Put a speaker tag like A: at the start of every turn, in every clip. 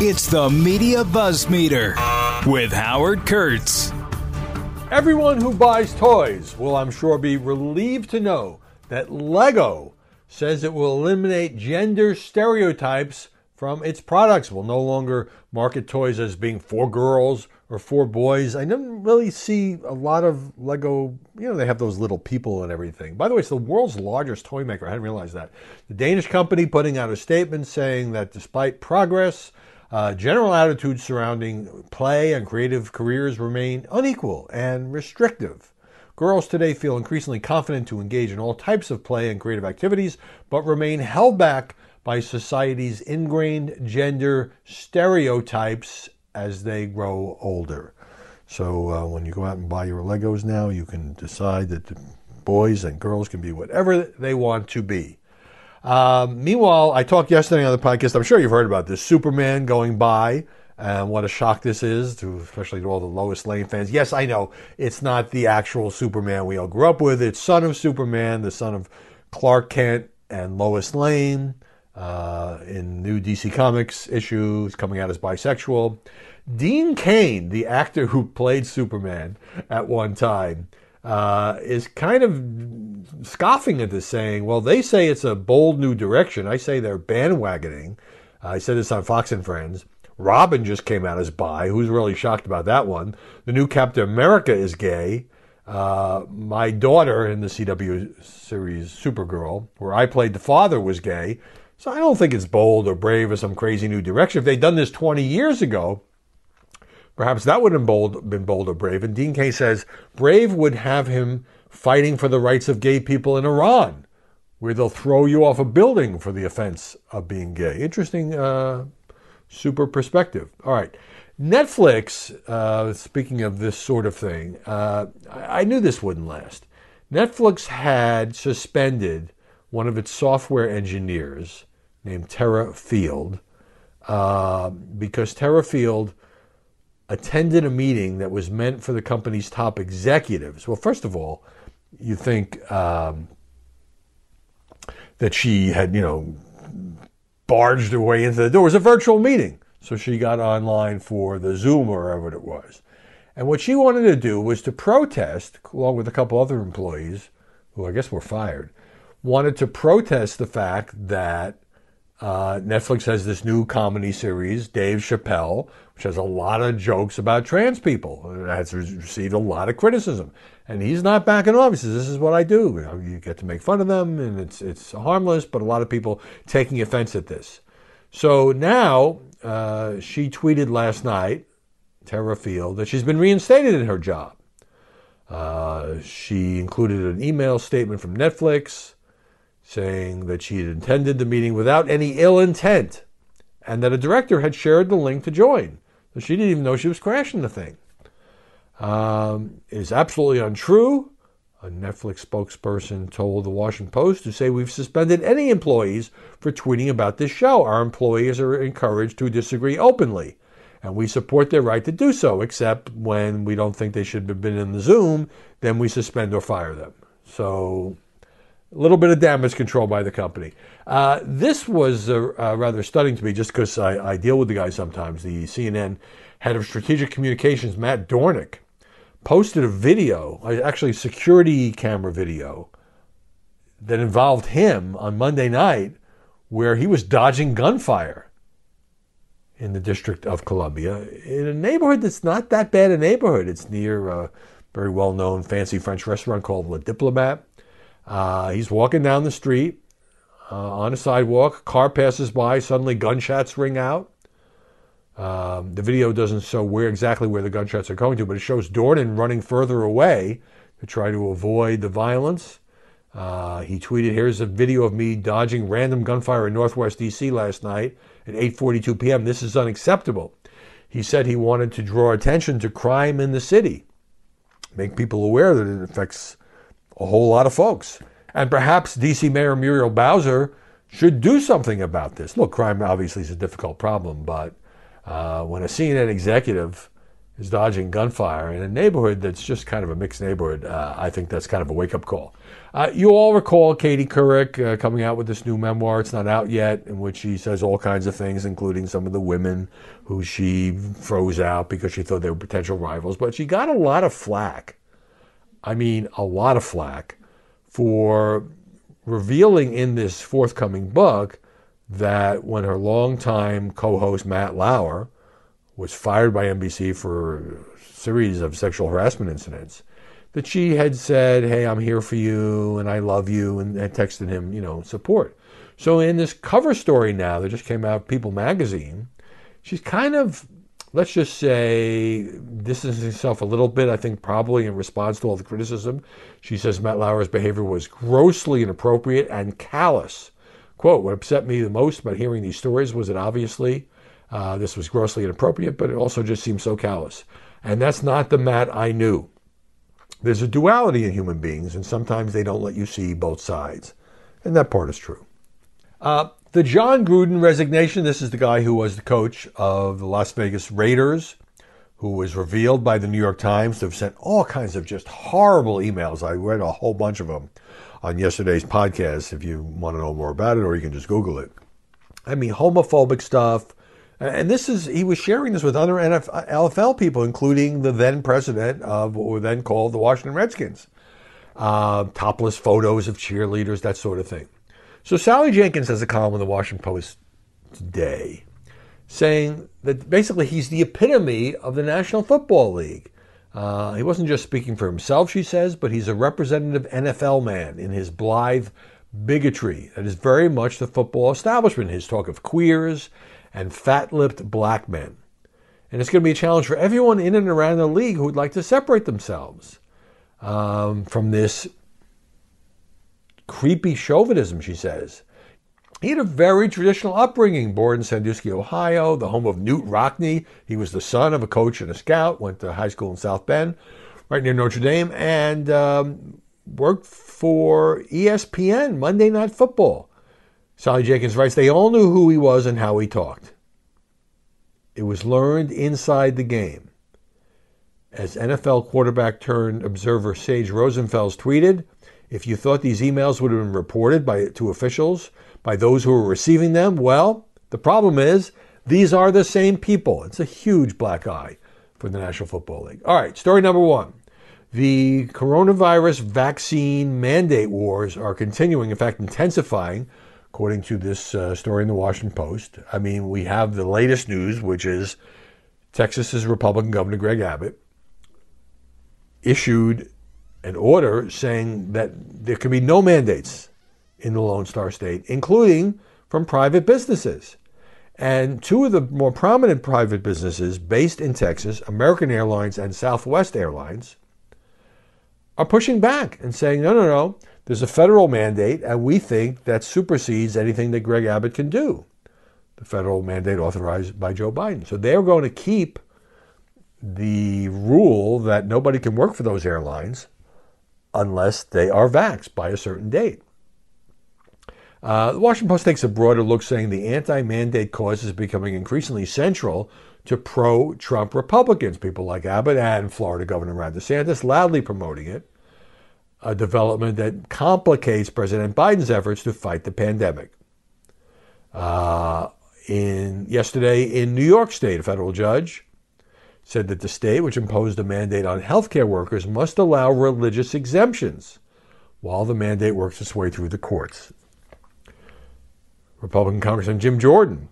A: It's the Media Buzz Meter with Howard Kurtz.
B: Everyone who buys toys will, I'm sure, be relieved to know that Lego says it will eliminate gender stereotypes from its products. Will no longer market toys as being for girls or for boys. I didn't really see a lot of Lego, you know, they have those little people and everything. By the way, it's the world's largest toy maker. I hadn't realized that. The Danish company putting out a statement saying that despite progress, uh, general attitudes surrounding play and creative careers remain unequal and restrictive. Girls today feel increasingly confident to engage in all types of play and creative activities, but remain held back by society's ingrained gender stereotypes as they grow older. So uh, when you go out and buy your Legos now, you can decide that boys and girls can be whatever they want to be. Um, meanwhile, I talked yesterday on the podcast. I'm sure you've heard about this Superman going by and what a shock this is to especially to all the Lois Lane fans. Yes, I know it's not the actual Superman we all grew up with. It's son of Superman, the son of Clark Kent and Lois Lane. Uh, in new DC Comics issues, coming out as bisexual. Dean Cain, the actor who played Superman at one time, uh, is kind of scoffing at this, saying, Well, they say it's a bold new direction. I say they're bandwagoning. Uh, I said this on Fox and Friends. Robin just came out as bi. Who's really shocked about that one? The new Captain America is gay. Uh, my daughter in the CW series Supergirl, where I played the father, was gay. So I don't think it's bold or brave or some crazy new direction. If they'd done this 20 years ago, perhaps that would have been bold, been bold or brave. And Dean Cain says brave would have him fighting for the rights of gay people in Iran, where they'll throw you off a building for the offense of being gay. Interesting uh, super perspective. All right. Netflix, uh, speaking of this sort of thing, uh, I knew this wouldn't last. Netflix had suspended one of its software engineers named Terra Field uh, because Terra Field attended a meeting that was meant for the company's top executives. Well, first of all, you think um, that she had, you know, barged her way into the door. It was a virtual meeting. So she got online for the Zoom or whatever it was. And what she wanted to do was to protest, along with a couple other employees, who I guess were fired, wanted to protest the fact that uh, Netflix has this new comedy series, Dave Chappelle, which has a lot of jokes about trans people. It has received a lot of criticism, and he's not backing off. He says, "This is what I do. You, know, you get to make fun of them, and it's it's harmless, but a lot of people taking offense at this." So now uh, she tweeted last night, Terra Field, that she's been reinstated in her job. Uh, she included an email statement from Netflix saying that she had attended the meeting without any ill intent and that a director had shared the link to join. So she didn't even know she was crashing the thing. Um, it is absolutely untrue. A Netflix spokesperson told the Washington Post to say we've suspended any employees for tweeting about this show. Our employees are encouraged to disagree openly, and we support their right to do so, except when we don't think they should have been in the Zoom, then we suspend or fire them. So a little bit of damage control by the company. Uh, this was uh, uh, rather stunning to me just because I, I, deal with the guy sometimes. The CNN head of strategic communications, Matt Dornic, posted a video, actually security camera video, that involved him on Monday night where he was dodging gunfire in the District of Columbia in a neighborhood that's not that bad a neighborhood. It's near a very well known fancy French restaurant called Le Diplomate. Uh, he's walking down the street uh, on a sidewalk. Car passes by. Suddenly, gunshots ring out. Um, the video doesn't show where exactly where the gunshots are going to, but it shows Dornic running further away to try to avoid the violence. Uh, he tweeted, "Here's a video of me dodging random gunfire in Northwest D.C. last night at 8:42 p.m. This is unacceptable." He said he wanted to draw attention to crime in the city, make people aware that it affects a whole lot of folks. And perhaps DC Mayor Muriel Bowser should do something about this. Look, crime obviously is a difficult problem, but uh, when a CNN executive is dodging gunfire in a neighborhood that's just kind of a mixed neighborhood. Uh, I think that's kind of a wake up call. Uh, you all recall Katie Couric uh, coming out with this new memoir. It's not out yet, in which she says all kinds of things, including some of the women who she froze out because she thought they were potential rivals. But she got a lot of flack. I mean, a lot of flack for revealing in this forthcoming book that when her longtime co host Matt Lauer was fired by NBC for a series of sexual harassment incidents, that she had said, Hey, I'm here for you and I love you, and had texted him, you know, support. So in this cover story now that just came out, of People magazine, she's kind of, let's just say, distancing herself a little bit, I think probably in response to all the criticism. She says Matt Lauer's behavior was grossly inappropriate and callous. Quote, what upset me the most about hearing these stories was that obviously uh, this was grossly inappropriate, but it also just seemed so callous. And that's not the Matt I knew. There's a duality in human beings, and sometimes they don't let you see both sides. And that part is true. Uh, the Jon Gruden resignation this is the guy who was the coach of the Las Vegas Raiders, who was revealed by the New York Times to have sent all kinds of just horrible emails. I read a whole bunch of them on yesterday's podcast if you want to know more about it, or you can just Google it. I mean, homophobic stuff. And this is, he was sharing this with other NFL, people, including the then president of what were then called the Washington Redskins. Uh, topless photos of cheerleaders, that sort of thing. So Sally Jenkins has a column in the Washington Post today saying that basically he's the epitome of the National Football League. Uh, he wasn't just speaking for himself, she says, but he's a representative NFL man in his blithe bigotry that is very much the football establishment. His talk of queers and fat lipped black men. And it's going to be a challenge for everyone in and around the league who would like to separate themselves um, from this creepy chauvinism, she says. He had a very traditional upbringing, born in Sandusky, Ohio, the home of Knute Rockne. He was the son of a coach and a scout, went to high school in South Bend, right near Notre Dame, and um, worked for ESPN, Monday Night Football. Sally Jenkins writes, they all knew who he was and how he talked. It was learned inside the game. As NFL quarterback turned observer Sage Rosenfels tweeted, if you thought these emails would have been reported by, to officials, by those who were receiving them? Well, the problem is these are the same people. It's a huge black eye for the National Football League. All right, story number one. The coronavirus vaccine mandate wars are continuing, in fact, intensifying, according to this uh, story in the Washington Post. I mean, we have the latest news, which is Texas's Republican Governor Greg Abbott issued an order saying that there can be no mandates in the Lone Star State, including from private businesses. And two of the more prominent private businesses based in Texas, American Airlines and Southwest Airlines, are pushing back and saying, no, no, no, there's a federal mandate, and we think that supersedes anything that Greg Abbott can do. The federal mandate authorized by Joe Biden. So they're going to keep the rule that nobody can work for those airlines unless they are vaxxed by a certain date. Uh, the Washington Post takes a broader look, saying the anti mandate cause is becoming increasingly central to pro Trump Republicans. People like Abbott and Florida Governor Ron DeSantis loudly promoting it, a development that complicates President Biden's efforts to fight the pandemic. Uh, in yesterday in New York State, a federal judge said that the state, which imposed a mandate on healthcare workers, must allow religious exemptions while the mandate works its way through the courts. Republican Congressman Jim Jordan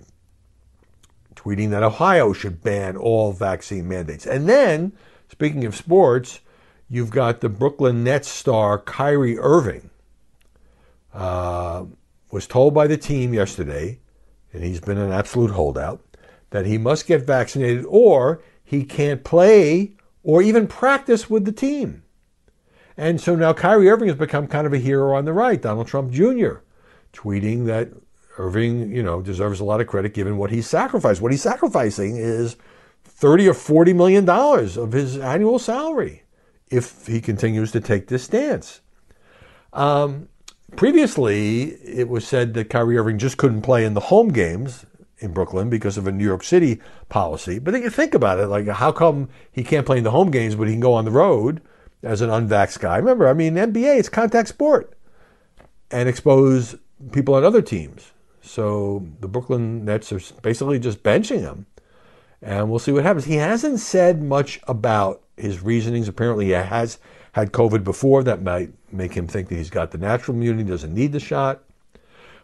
B: tweeting that Ohio should ban all vaccine mandates. And then, speaking of sports, you've got the Brooklyn Nets star Kyrie Irving. Uh, was told by the team yesterday, and he's been an absolute holdout, that he must get vaccinated or he can't play or even practice with the team. And so now Kyrie Irving has become kind of a hero on the right, Donald Trump Jr., tweeting that Irving, you know, deserves a lot of credit given what he's sacrificed. What he's sacrificing is 30 or 40 million dollars of his annual salary if he continues to take this stance. Um, previously, it was said that Kyrie Irving just couldn't play in the home games in Brooklyn because of a New York City policy. But then you think about it, like how come he can't play in the home games, but he can go on the road as an unvaxxed guy? Remember, I mean, NBA, it's contact sport and expose people on other teams. So the Brooklyn Nets are basically just benching him. And we'll see what happens. He hasn't said much about his reasonings. Apparently, he has had COVID before. That might make him think that he's got the natural immunity, doesn't need the shot.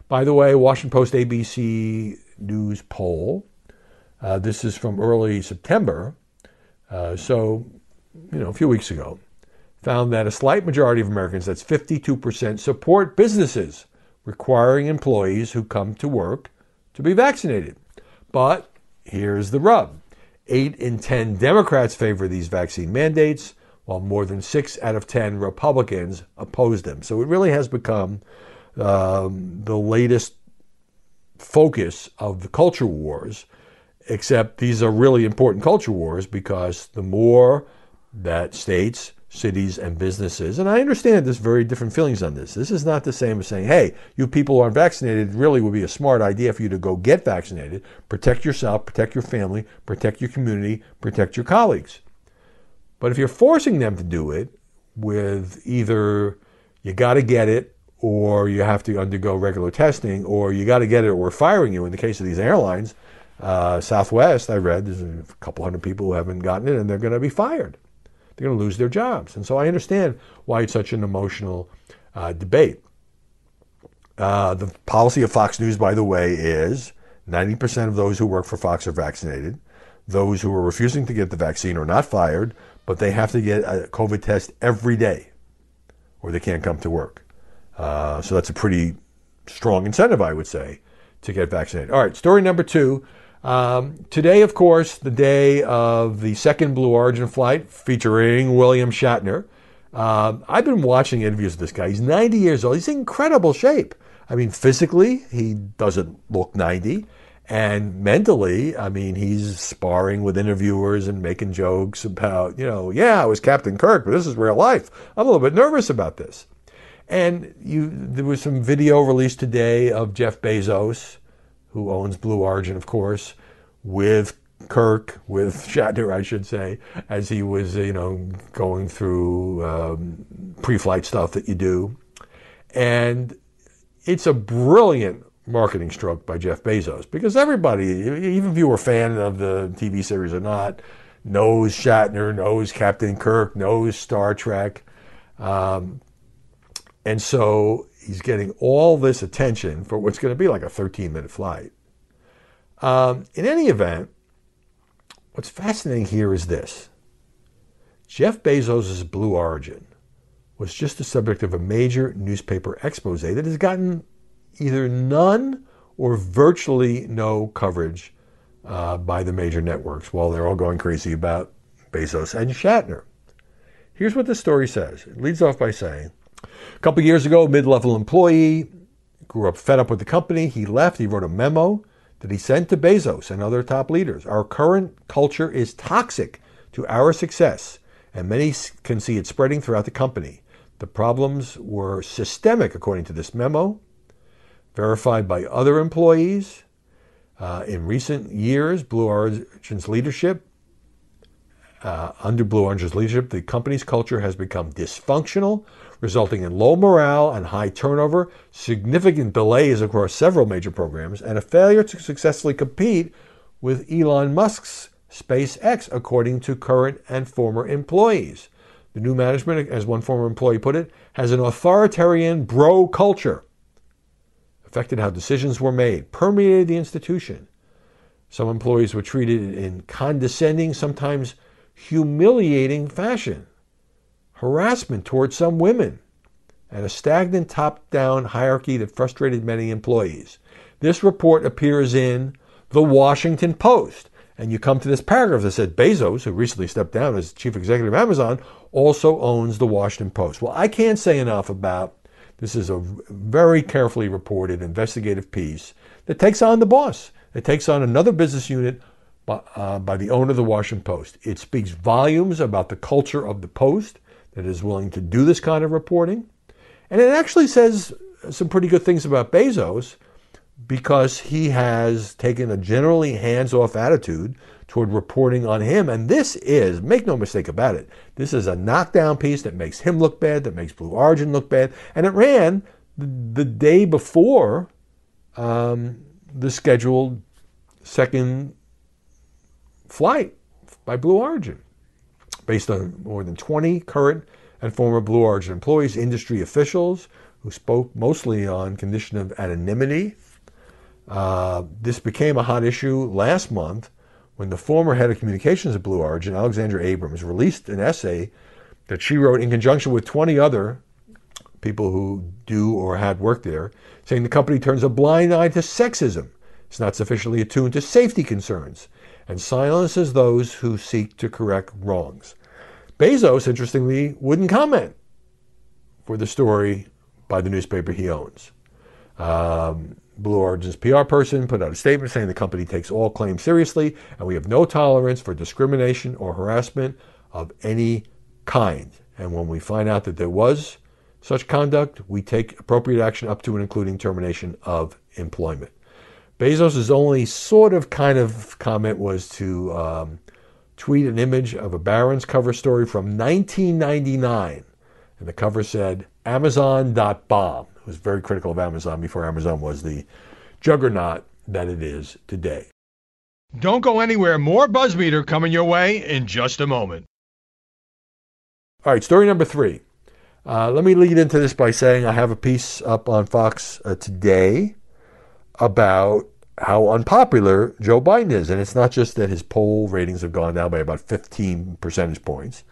B: By the way, Washington Post ABC News poll. Uh, this is from early September. Uh, so, you know, a few weeks ago, found that a slight majority of Americans, that's 52%, support businesses requiring employees who come to work to be vaccinated. But here's the rub eight in 10 Democrats favor these vaccine mandates, while more than six out of 10 Republicans oppose them. So it really has become um, the latest focus of the culture wars, except these are really important culture wars because the more that states, cities, and businesses, and I understand there's very different feelings on this. This is not the same as saying, hey, you people aren't vaccinated, really would be a smart idea for you to go get vaccinated, protect yourself, protect your family, protect your community, protect your colleagues. But if you're forcing them to do it with either you got to get it or you have to undergo regular testing or you got to get it or we're firing you, in the case of these airlines, uh, Southwest, I read there's a couple hundred people who haven't gotten it and they're going to be fired. They're going to lose their jobs. And so I understand why it's such an emotional uh, debate. Uh, the policy of Fox News, by the way, is 90% of those who work for Fox are vaccinated. Those who are refusing to get the vaccine are not fired but they have to get a COVID test every day or they can't come to work. Uh, so that's a pretty strong incentive, I would say, to get vaccinated. All right, story number two. Um, today, of course, the day of the second Blue Origin flight featuring William Shatner. Uh, I've been watching interviews with this guy. He's 90 years old. He's in incredible shape. I mean, physically, he doesn't look 90. And mentally, I mean, he's sparring with interviewers and making jokes about, you know, yeah, I was Captain Kirk, but this is real life. I'm a little bit nervous about this. And you, there was some video released today of Jeff Bezos, who owns Blue Origin, of course, with Kirk, with Shatner, I should say, as he was, you know, going through um, pre-flight stuff that you do. And it's a brilliant marketing stroke by Jeff Bezos because everybody, even if you were a fan of the TV series or not, knows Shatner, knows Captain Kirk, knows Star Trek. Um, and so he's getting all this attention for what's going to be like a 13 minute flight. Um, in any event, what's fascinating here is this Jeff Bezos' Blue Origin was just the subject of a major newspaper expose that has gotten either none or virtually no coverage uh, by the major networks while they're all going crazy about Bezos and Shatner. Here's what the story says. It leads off by saying, a couple years ago, mid-level employee grew up fed up with the company. He left. He wrote a memo that he sent to Bezos and other top leaders. Our current culture is toxic to our success, and many can see it spreading throughout the company. The problems were systemic, according to this memo verified by other employees. Uh, in recent years, Blue Origin's leadership, uh, under Blue Origin's leadership, the company's culture has become dysfunctional, resulting in low morale and high turnover, significant delays across several major programs, and a failure to successfully compete with Elon Musk's SpaceX, according to current and former employees. The new management, as one former employee put it, has an authoritarian bro culture affected how decisions were made, permeated the institution. Some employees were treated in condescending, sometimes humiliating fashion. Harassment towards some women, and a stagnant top down hierarchy that frustrated many employees. This report appears in the Washington Post. And you come to this paragraph that said Bezos, who recently stepped down as chief executive of Amazon, also owns the Washington Post. Well, I can't say enough about this is a very carefully reported investigative piece that takes on the boss. It takes on another business unit by, uh, by the owner of the Washington Post. It speaks volumes about the culture of the Post that is willing to do this kind of reporting. And it actually says some pretty good things about Bezos, because he has taken a generally hands off attitude toward reporting on him. And this is, make no mistake about it, this is a knockdown piece that makes him look bad, that makes Blue Origin look bad. And it ran the, the day before um, the scheduled second flight by Blue Origin, based on more than 20 current and former Blue Origin employees, industry officials who spoke mostly on condition of anonymity. Uh, this became a hot issue last month when the former head of communications at Blue Origin, Alexandra Abrams, released an essay that she wrote in conjunction with 20 other people who do or had worked there, saying the company turns a blind eye to sexism, it's not sufficiently attuned to safety concerns, and silences those who seek to correct wrongs. Bezos, interestingly, wouldn't comment for the story by the newspaper he owns. Um, Blue Origin's PR person put out a statement saying the company takes all claims seriously and we have no tolerance for discrimination or harassment of any kind. And when we find out that there was such conduct, we take appropriate action up to and including termination of employment. Bezos' only sort of kind of comment was to um, tweet an image of a Barron's cover story from 1999. And the cover said, Amazon.bomb. It was very critical of Amazon before Amazon was the juggernaut that it is today.
A: Don't go anywhere. More Buzzmeter coming your way in just a moment.
B: All right, story number three. Uh, let me lead into this by saying I have a piece up on Fox uh, today about how unpopular Joe Biden is. And it's not just that his poll ratings have gone down by about 15 percentage points,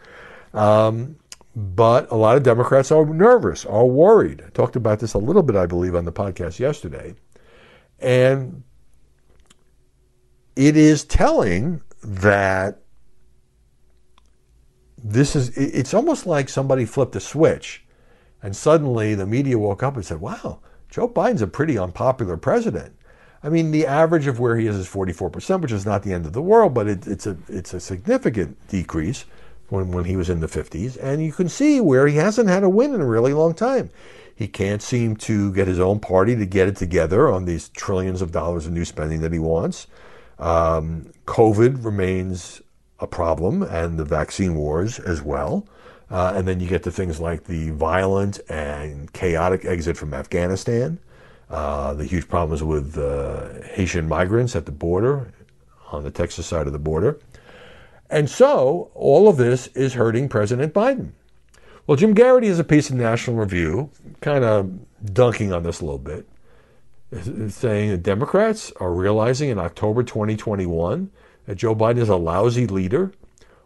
B: um, but a lot of Democrats are nervous, are worried. I talked about this a little bit, I believe, on the podcast yesterday. And it is telling that this is, it's almost like somebody flipped a switch and suddenly the media woke up and said, wow, Joe Biden's a pretty unpopular president. I mean, the average of where he is is 44%, which is not the end of the world, but it, it's, a, it's a significant decrease when, when he was in the 50s. And you can see where he hasn't had a win in a really long time. He can't seem to get his own party to get it together on these trillions of dollars of new spending that he wants. Um, COVID remains a problem, and the vaccine wars as well. Uh, and then you get to things like the violent and chaotic exit from Afghanistan, uh, the huge problems with uh, Haitian migrants at the border, on the Texas side of the border. And so all of this is hurting President Biden. Well, Jim Geraghty has a piece in National Review, kind of dunking on this a little bit, saying that Democrats are realizing in October 2021 that Joe Biden is a lousy leader,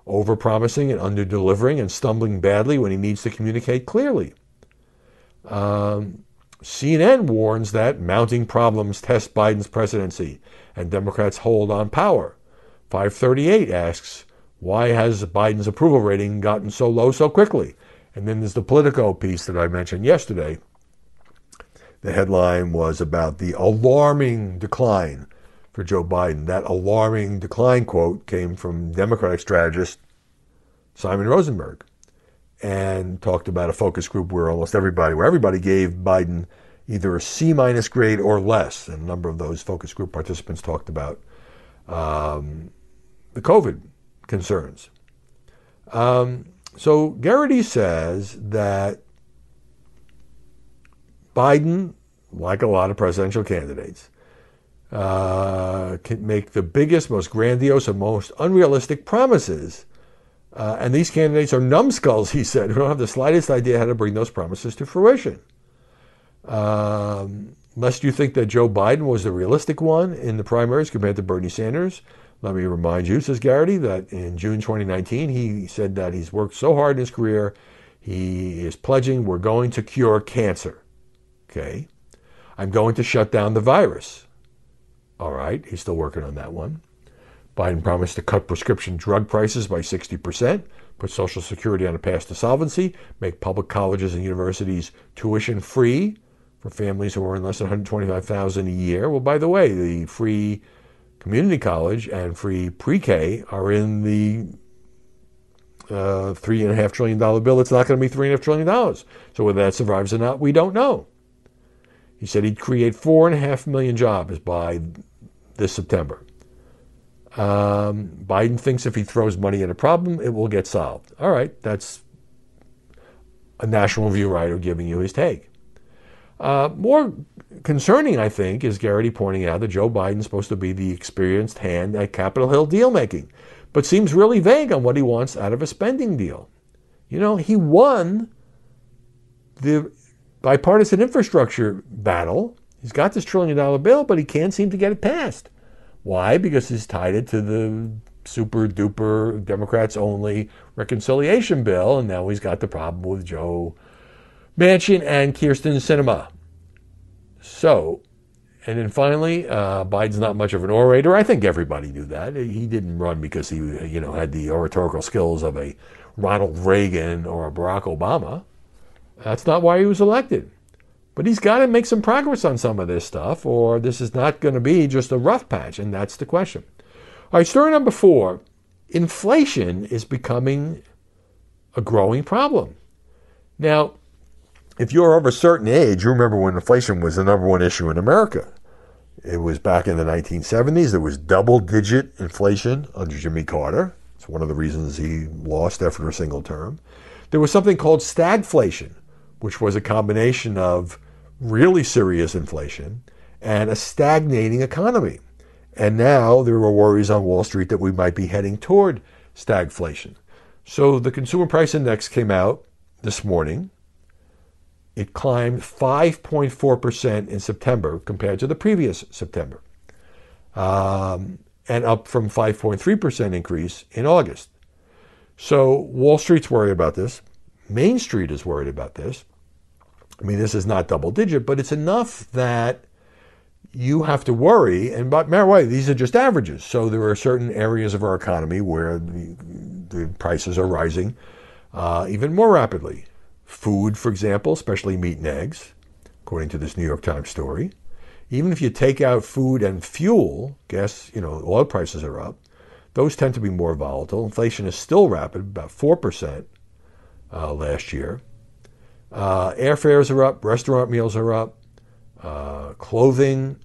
B: overpromising and underdelivering and stumbling badly when he needs to communicate clearly. Um, CNN warns that mounting problems test Biden's presidency and Democrats hold on power. 538 asks, why has Biden's approval rating gotten so low so quickly? And then there's the Politico piece that I mentioned yesterday. The headline was about the alarming decline for Joe Biden. That alarming decline quote came from Democratic strategist Simon Rosenberg and talked about a focus group where almost everybody, where everybody gave Biden either a C minus grade or less. And a number of those focus group participants talked about um, the COVID concerns. Um, so Geraghty says that Biden, like a lot of presidential candidates, uh, can make the biggest, most grandiose, and most unrealistic promises. Uh, and these candidates are numbskulls, he said, who don't have the slightest idea how to bring those promises to fruition. Um, lest you think that Joe Biden was the realistic one in the primaries compared to Bernie Sanders, let me remind you, says Geraghty, that in June 2019, he said that he's worked so hard in his career, he is pledging we're going to cure cancer. Okay. I'm going to shut down the virus. All right. He's still working on that one. Biden promised to cut prescription drug prices by 60%, put Social Security on a path to solvency, make public colleges and universities tuition free for families who earn less than 125000 a year. Well, by the way, the free community college and free pre-K are in the uh, three and a half trillion dollar bill. It's not going to be three and a half trillion dollars. So whether that survives or not, we don't know. He said he'd create four and a half million jobs by this September. Um, Biden thinks if he throws money at a problem, it will get solved. All right, that's a National Review writer giving you his take. Uh, more concerning, I think, is Geraghty pointing out that Joe Biden's supposed to be the experienced hand at Capitol Hill deal making, but seems really vague on what he wants out of a spending deal. You know, he won the bipartisan infrastructure battle. He's got this trillion dollar bill, but he can't seem to get it passed. Why? Because he's tied it to the super duper Democrats only reconciliation bill, and now he's got the problem with Joe Manchin and Kyrsten Sinema. So, and then finally, uh, Biden's not much of an orator. I think everybody knew that. He didn't run because he, you know, had the oratorical skills of a Ronald Reagan or a Barack Obama. That's not why he was elected. But he's got to make some progress on some of this stuff, or this is not going to be just a rough patch, and that's the question. All right, story number four inflation is becoming a growing problem. Now, if you're of a certain age, you remember when inflation was the number one issue in America. It was back in the 1970s. There was double digit inflation under Jimmy Carter. It's one of the reasons he lost after a single term. There was something called stagflation, which was a combination of really serious inflation and a stagnating economy. And now there are worries on Wall Street that we might be heading toward stagflation. So the consumer price index came out this morning. It climbed 5.4% in September compared to the previous September, um, and up from 5.3% increase in August. So Wall Street's worried about this. Main Street is worried about this. I mean, this is not double digit, but it's enough that you have to worry. And by the way, these are just averages. So there are certain areas of our economy where the, the prices are rising uh, even more rapidly. Food, for example, especially meat and eggs, according to this New York Times story. Even if you take out food and fuel, gas, you know, oil prices are up. Those tend to be more volatile. Inflation is still rapid, about 4% uh, last year. Uh, airfares are up, restaurant meals are up, uh, clothing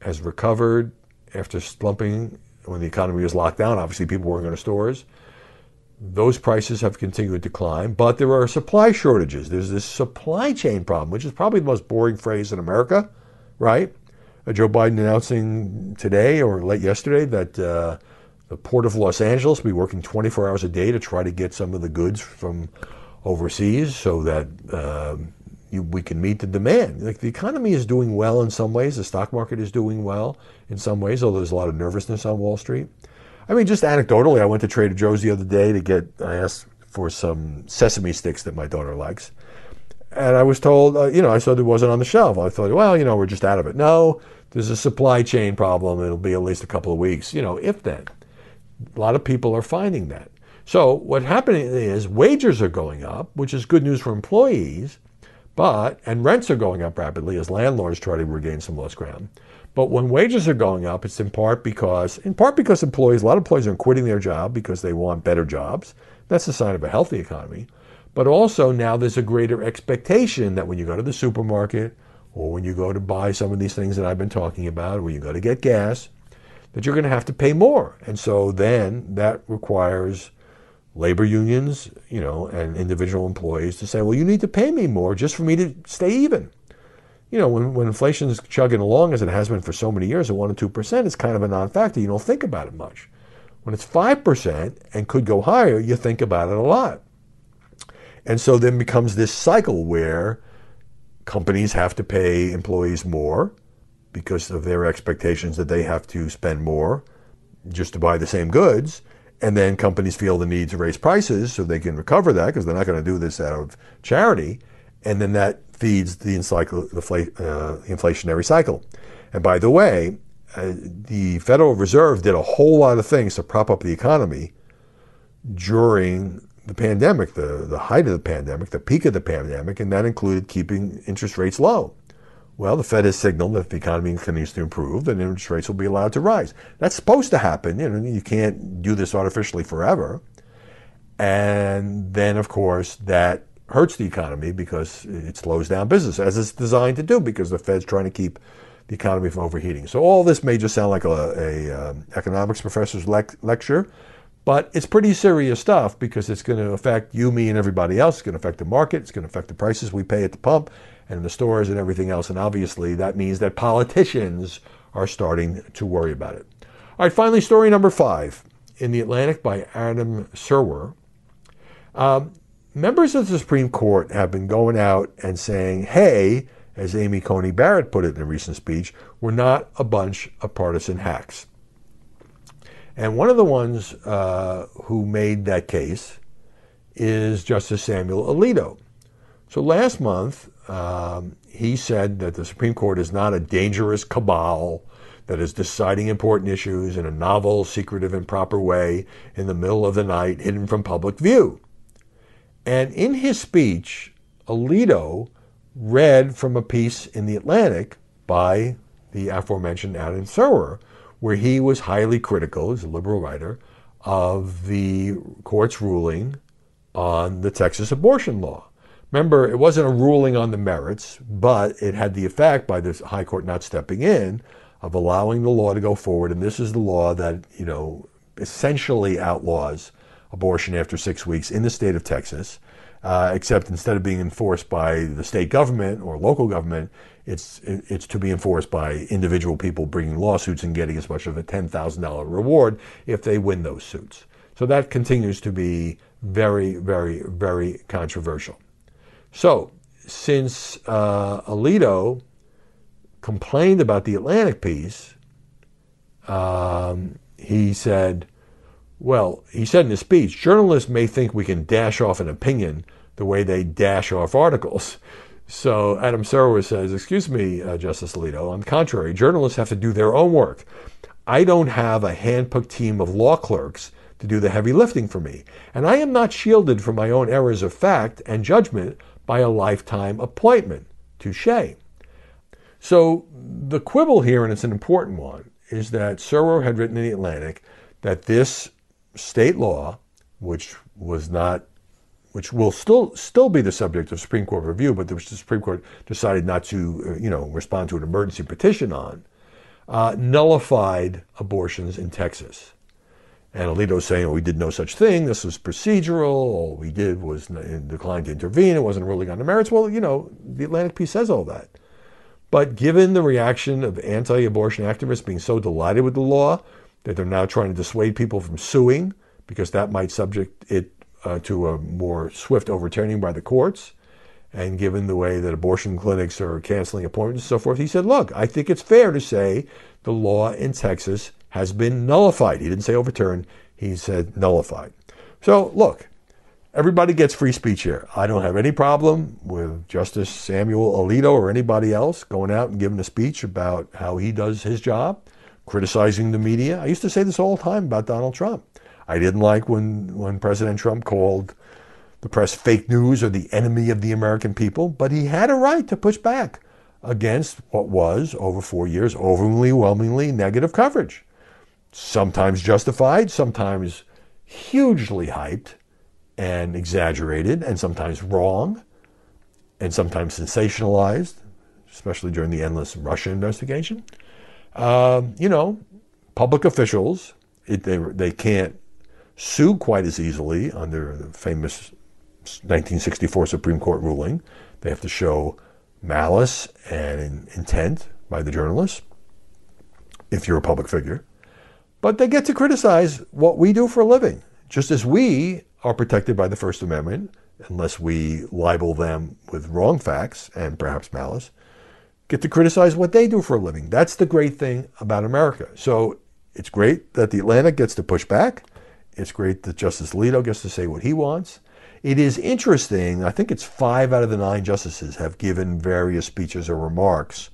B: has recovered after slumping when the economy was locked down. Obviously, people weren't going to stores. Those prices have continued to climb, but there are supply shortages. There's this supply chain problem, which is probably the most boring phrase in America, right? Uh, Joe Biden announcing today or late yesterday that uh, the Port of Los Angeles will be working 24 hours a day to try to get some of the goods from overseas so that um, you, we can meet the demand. Like the economy is doing well in some ways, the stock market is doing well in some ways, although there's a lot of nervousness on Wall Street. I mean, just anecdotally, I went to Trader Joe's the other day to get, I asked for some sesame sticks that my daughter likes. And I was told, uh, you know, I said it wasn't on the shelf. I thought, well, you know, we're just out of it. No, there's a supply chain problem. It'll be at least a couple of weeks, you know, if then. A lot of people are finding that. So what happening is wages are going up, which is good news for employees, but, and rents are going up rapidly as landlords try to regain some lost ground. But when wages are going up, it's in part because, in part because employees, a lot of employees are quitting their job because they want better jobs. That's a sign of a healthy economy. But also now there's a greater expectation that when you go to the supermarket or when you go to buy some of these things that I've been talking about, when you go to get gas, that you're going to have to pay more. And so then that requires labor unions, you know, and individual employees to say, well, you need to pay me more just for me to stay even. You know, when, when inflation is chugging along as it has been for so many years at 1% or 2%, it's kind of a non factor. You don't think about it much. When it's 5% and could go higher, you think about it a lot. And so then becomes this cycle where companies have to pay employees more because of their expectations that they have to spend more just to buy the same goods and then companies feel the need to raise prices so they can recover that because they're not going to do this out of charity, and then that feeds the, uh, inflationary cycle. And by the way, uh, the Federal Reserve did a whole lot of things to prop up the economy during the pandemic, the, the height of the pandemic, the peak of the pandemic, and that included keeping interest rates low. Well, the Fed has signaled that if the economy continues to improve, then interest rates will be allowed to rise. That's supposed to happen. You know, you can't do this artificially forever. And then, of course, that hurts the economy because it slows down business, as it's designed to do, because the Fed's trying to keep the economy from overheating. So all this may just sound like a, a um, economics professor's lecture, but it's pretty serious stuff because it's going to affect you, me, and everybody else. It's going to affect the market. It's going to affect the prices we pay at the pump and the stores and everything else. And obviously, that means that politicians are starting to worry about it. All right, finally, story number five in the Atlantic by Adam Serwer. Um, members of the Supreme Court have been going out and saying, hey, as Amy Coney Barrett put it in a recent speech, we're not a bunch of partisan hacks. And one of the ones uh, who made that case is Justice Samuel Alito. So last month, um, he said that the Supreme Court is not a dangerous cabal that is deciding important issues in a novel, secretive, improper way in the middle of the night, hidden from public view. And in his speech, Alito read from a piece in The Atlantic by the aforementioned Adam Serwer, where he was highly critical, as a liberal writer, of the court's ruling on the Texas abortion law. Remember, it wasn't a ruling on the merits, but it had the effect by the High Court not stepping in of allowing the law to go forward. And this is the law that, you know, essentially outlaws abortion after six weeks in the state of Texas. Uh, except instead of being enforced by the state government or local government, it's it's to be enforced by individual people bringing lawsuits and getting as much of a ten thousand dollar reward if they win those suits. So that continues to be very, very, very controversial. So since uh, Alito complained about the Atlantic piece, um, he said, well, he said in his speech, journalists may think we can dash off an opinion the way they dash off articles. So Adam Serwer says, Excuse me, uh, Justice Alito. On the contrary, journalists have to do their own work. I don't have a handpicked team of law clerks to do the heavy lifting for me. And I am not shielded from my own errors of fact and judgment by a lifetime appointment. Touche. So the quibble here, and it's an important one, is that Serwer had written in the Atlantic that this state law, which was not which will still still be the subject of Supreme Court review, but which the Supreme Court decided not to, uh, you know, respond to an emergency petition on, uh, nullified abortions in Texas. And Alito saying, well, we did no such thing. This was procedural. All we did was decline to intervene. It wasn't ruling on the merits. Well, you know, the Atlantic piece says all that. But given the reaction of anti-abortion activists being so delighted with the law that they're now trying to dissuade people from suing because that might subject it uh, to a more swift overturning by the courts, and given the way that abortion clinics are canceling appointments and so forth, he said, Look, I think it's fair to say the law in Texas has been nullified. He didn't say overturned, he said nullified. So, look, everybody gets free speech here. I don't have any problem with Justice Samuel Alito or anybody else going out and giving a speech about how he does his job, criticizing the media. I used to say this all the time about Donald Trump. I didn't like when, when President Trump called the press fake news or the enemy of the American people, but he had a right to push back against what was, over four years, overwhelmingly negative coverage. Sometimes justified, sometimes hugely hyped and exaggerated, and sometimes wrong, and sometimes sensationalized, especially during the endless Russia investigation. Uh, you know, public officials, it, they, they can't sue quite as easily under the famous 1964 Supreme Court ruling. They have to show malice and intent by the journalist if you're a public figure. But they get to criticize what we do for a living, just as we are protected by the First Amendment, unless we libel them with wrong facts and perhaps malice, get to criticize what they do for a living. That's the great thing about America. So it's great that the Atlantic gets to push back. It's great that Justice Alito gets to say what he wants. It is interesting, I think it's five out of the nine justices have given various speeches or remarks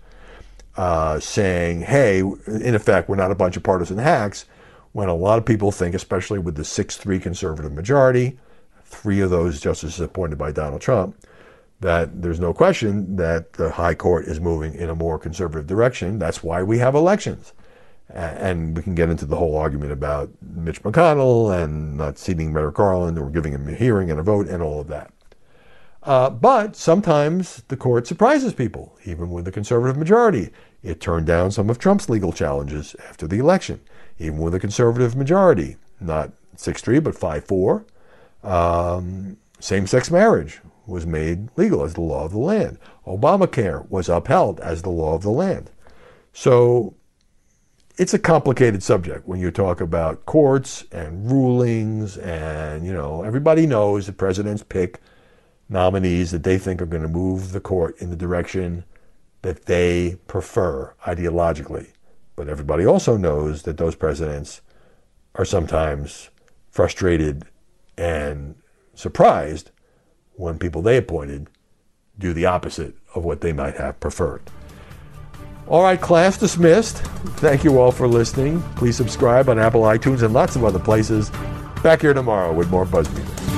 B: uh, saying, hey, in effect, we're not a bunch of partisan hacks, when a lot of people think, especially with the 6 3 conservative majority, three of those justices appointed by Donald Trump, that there's no question that the high court is moving in a more conservative direction. That's why we have elections. And we can get into the whole argument about Mitch McConnell and not seating Merrick Garland or giving him a hearing and a vote and all of that. Uh, but sometimes the court surprises people, even with a conservative majority. It turned down some of Trump's legal challenges after the election, even with a conservative majority, not 6 3, but 5 4. Um, Same sex marriage was made legal as the law of the land. Obamacare was upheld as the law of the land. So it's a complicated subject when you talk about courts and rulings, and you know everybody knows the presidents pick nominees that they think are going to move the court in the direction that they prefer ideologically. But everybody also knows that those presidents are sometimes frustrated and surprised when people they appointed do the opposite of what they might have preferred. All right, class dismissed. Thank you all for listening. Please subscribe on Apple iTunes and lots of other places. Back here tomorrow with more Buzzmeter.